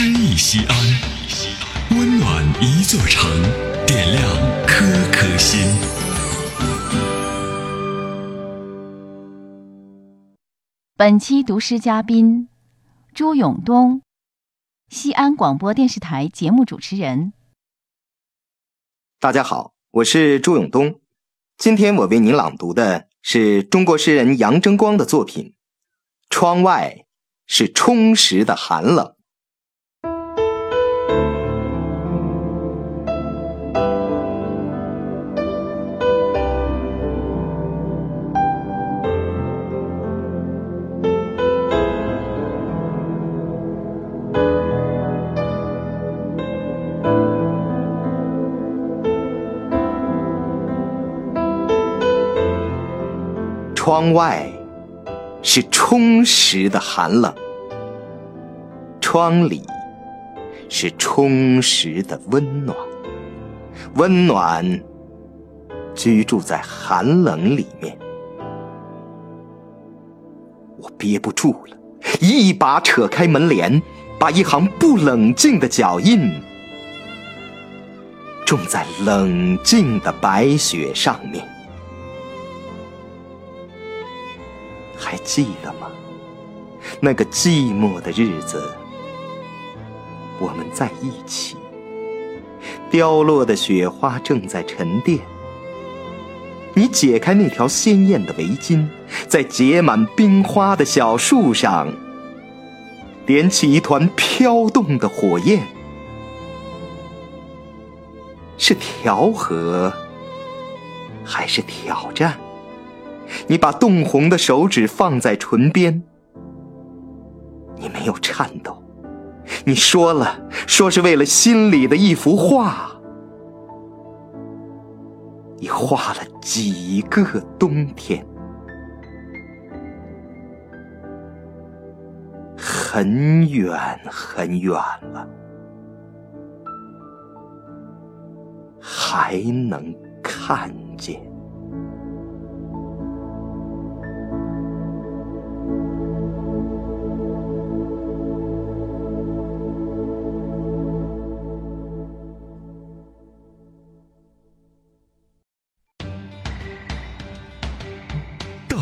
诗意西安，温暖一座城，点亮颗颗心。本期读诗嘉宾朱永东，西安广播电视台节目主持人。大家好，我是朱永东。今天我为您朗读的是中国诗人杨争光的作品《窗外是充实的寒冷》。窗外是充实的寒冷，窗里是充实的温暖。温暖居住在寒冷里面，我憋不住了，一把扯开门帘，把一行不冷静的脚印种在冷静的白雪上面。还记得吗？那个寂寞的日子，我们在一起。凋落的雪花正在沉淀。你解开那条鲜艳的围巾，在结满冰花的小树上，点起一团飘动的火焰。是调和，还是挑战？你把冻红的手指放在唇边，你没有颤抖。你说了，说是为了心里的一幅画。你画了几个冬天，很远很远了，还能看见。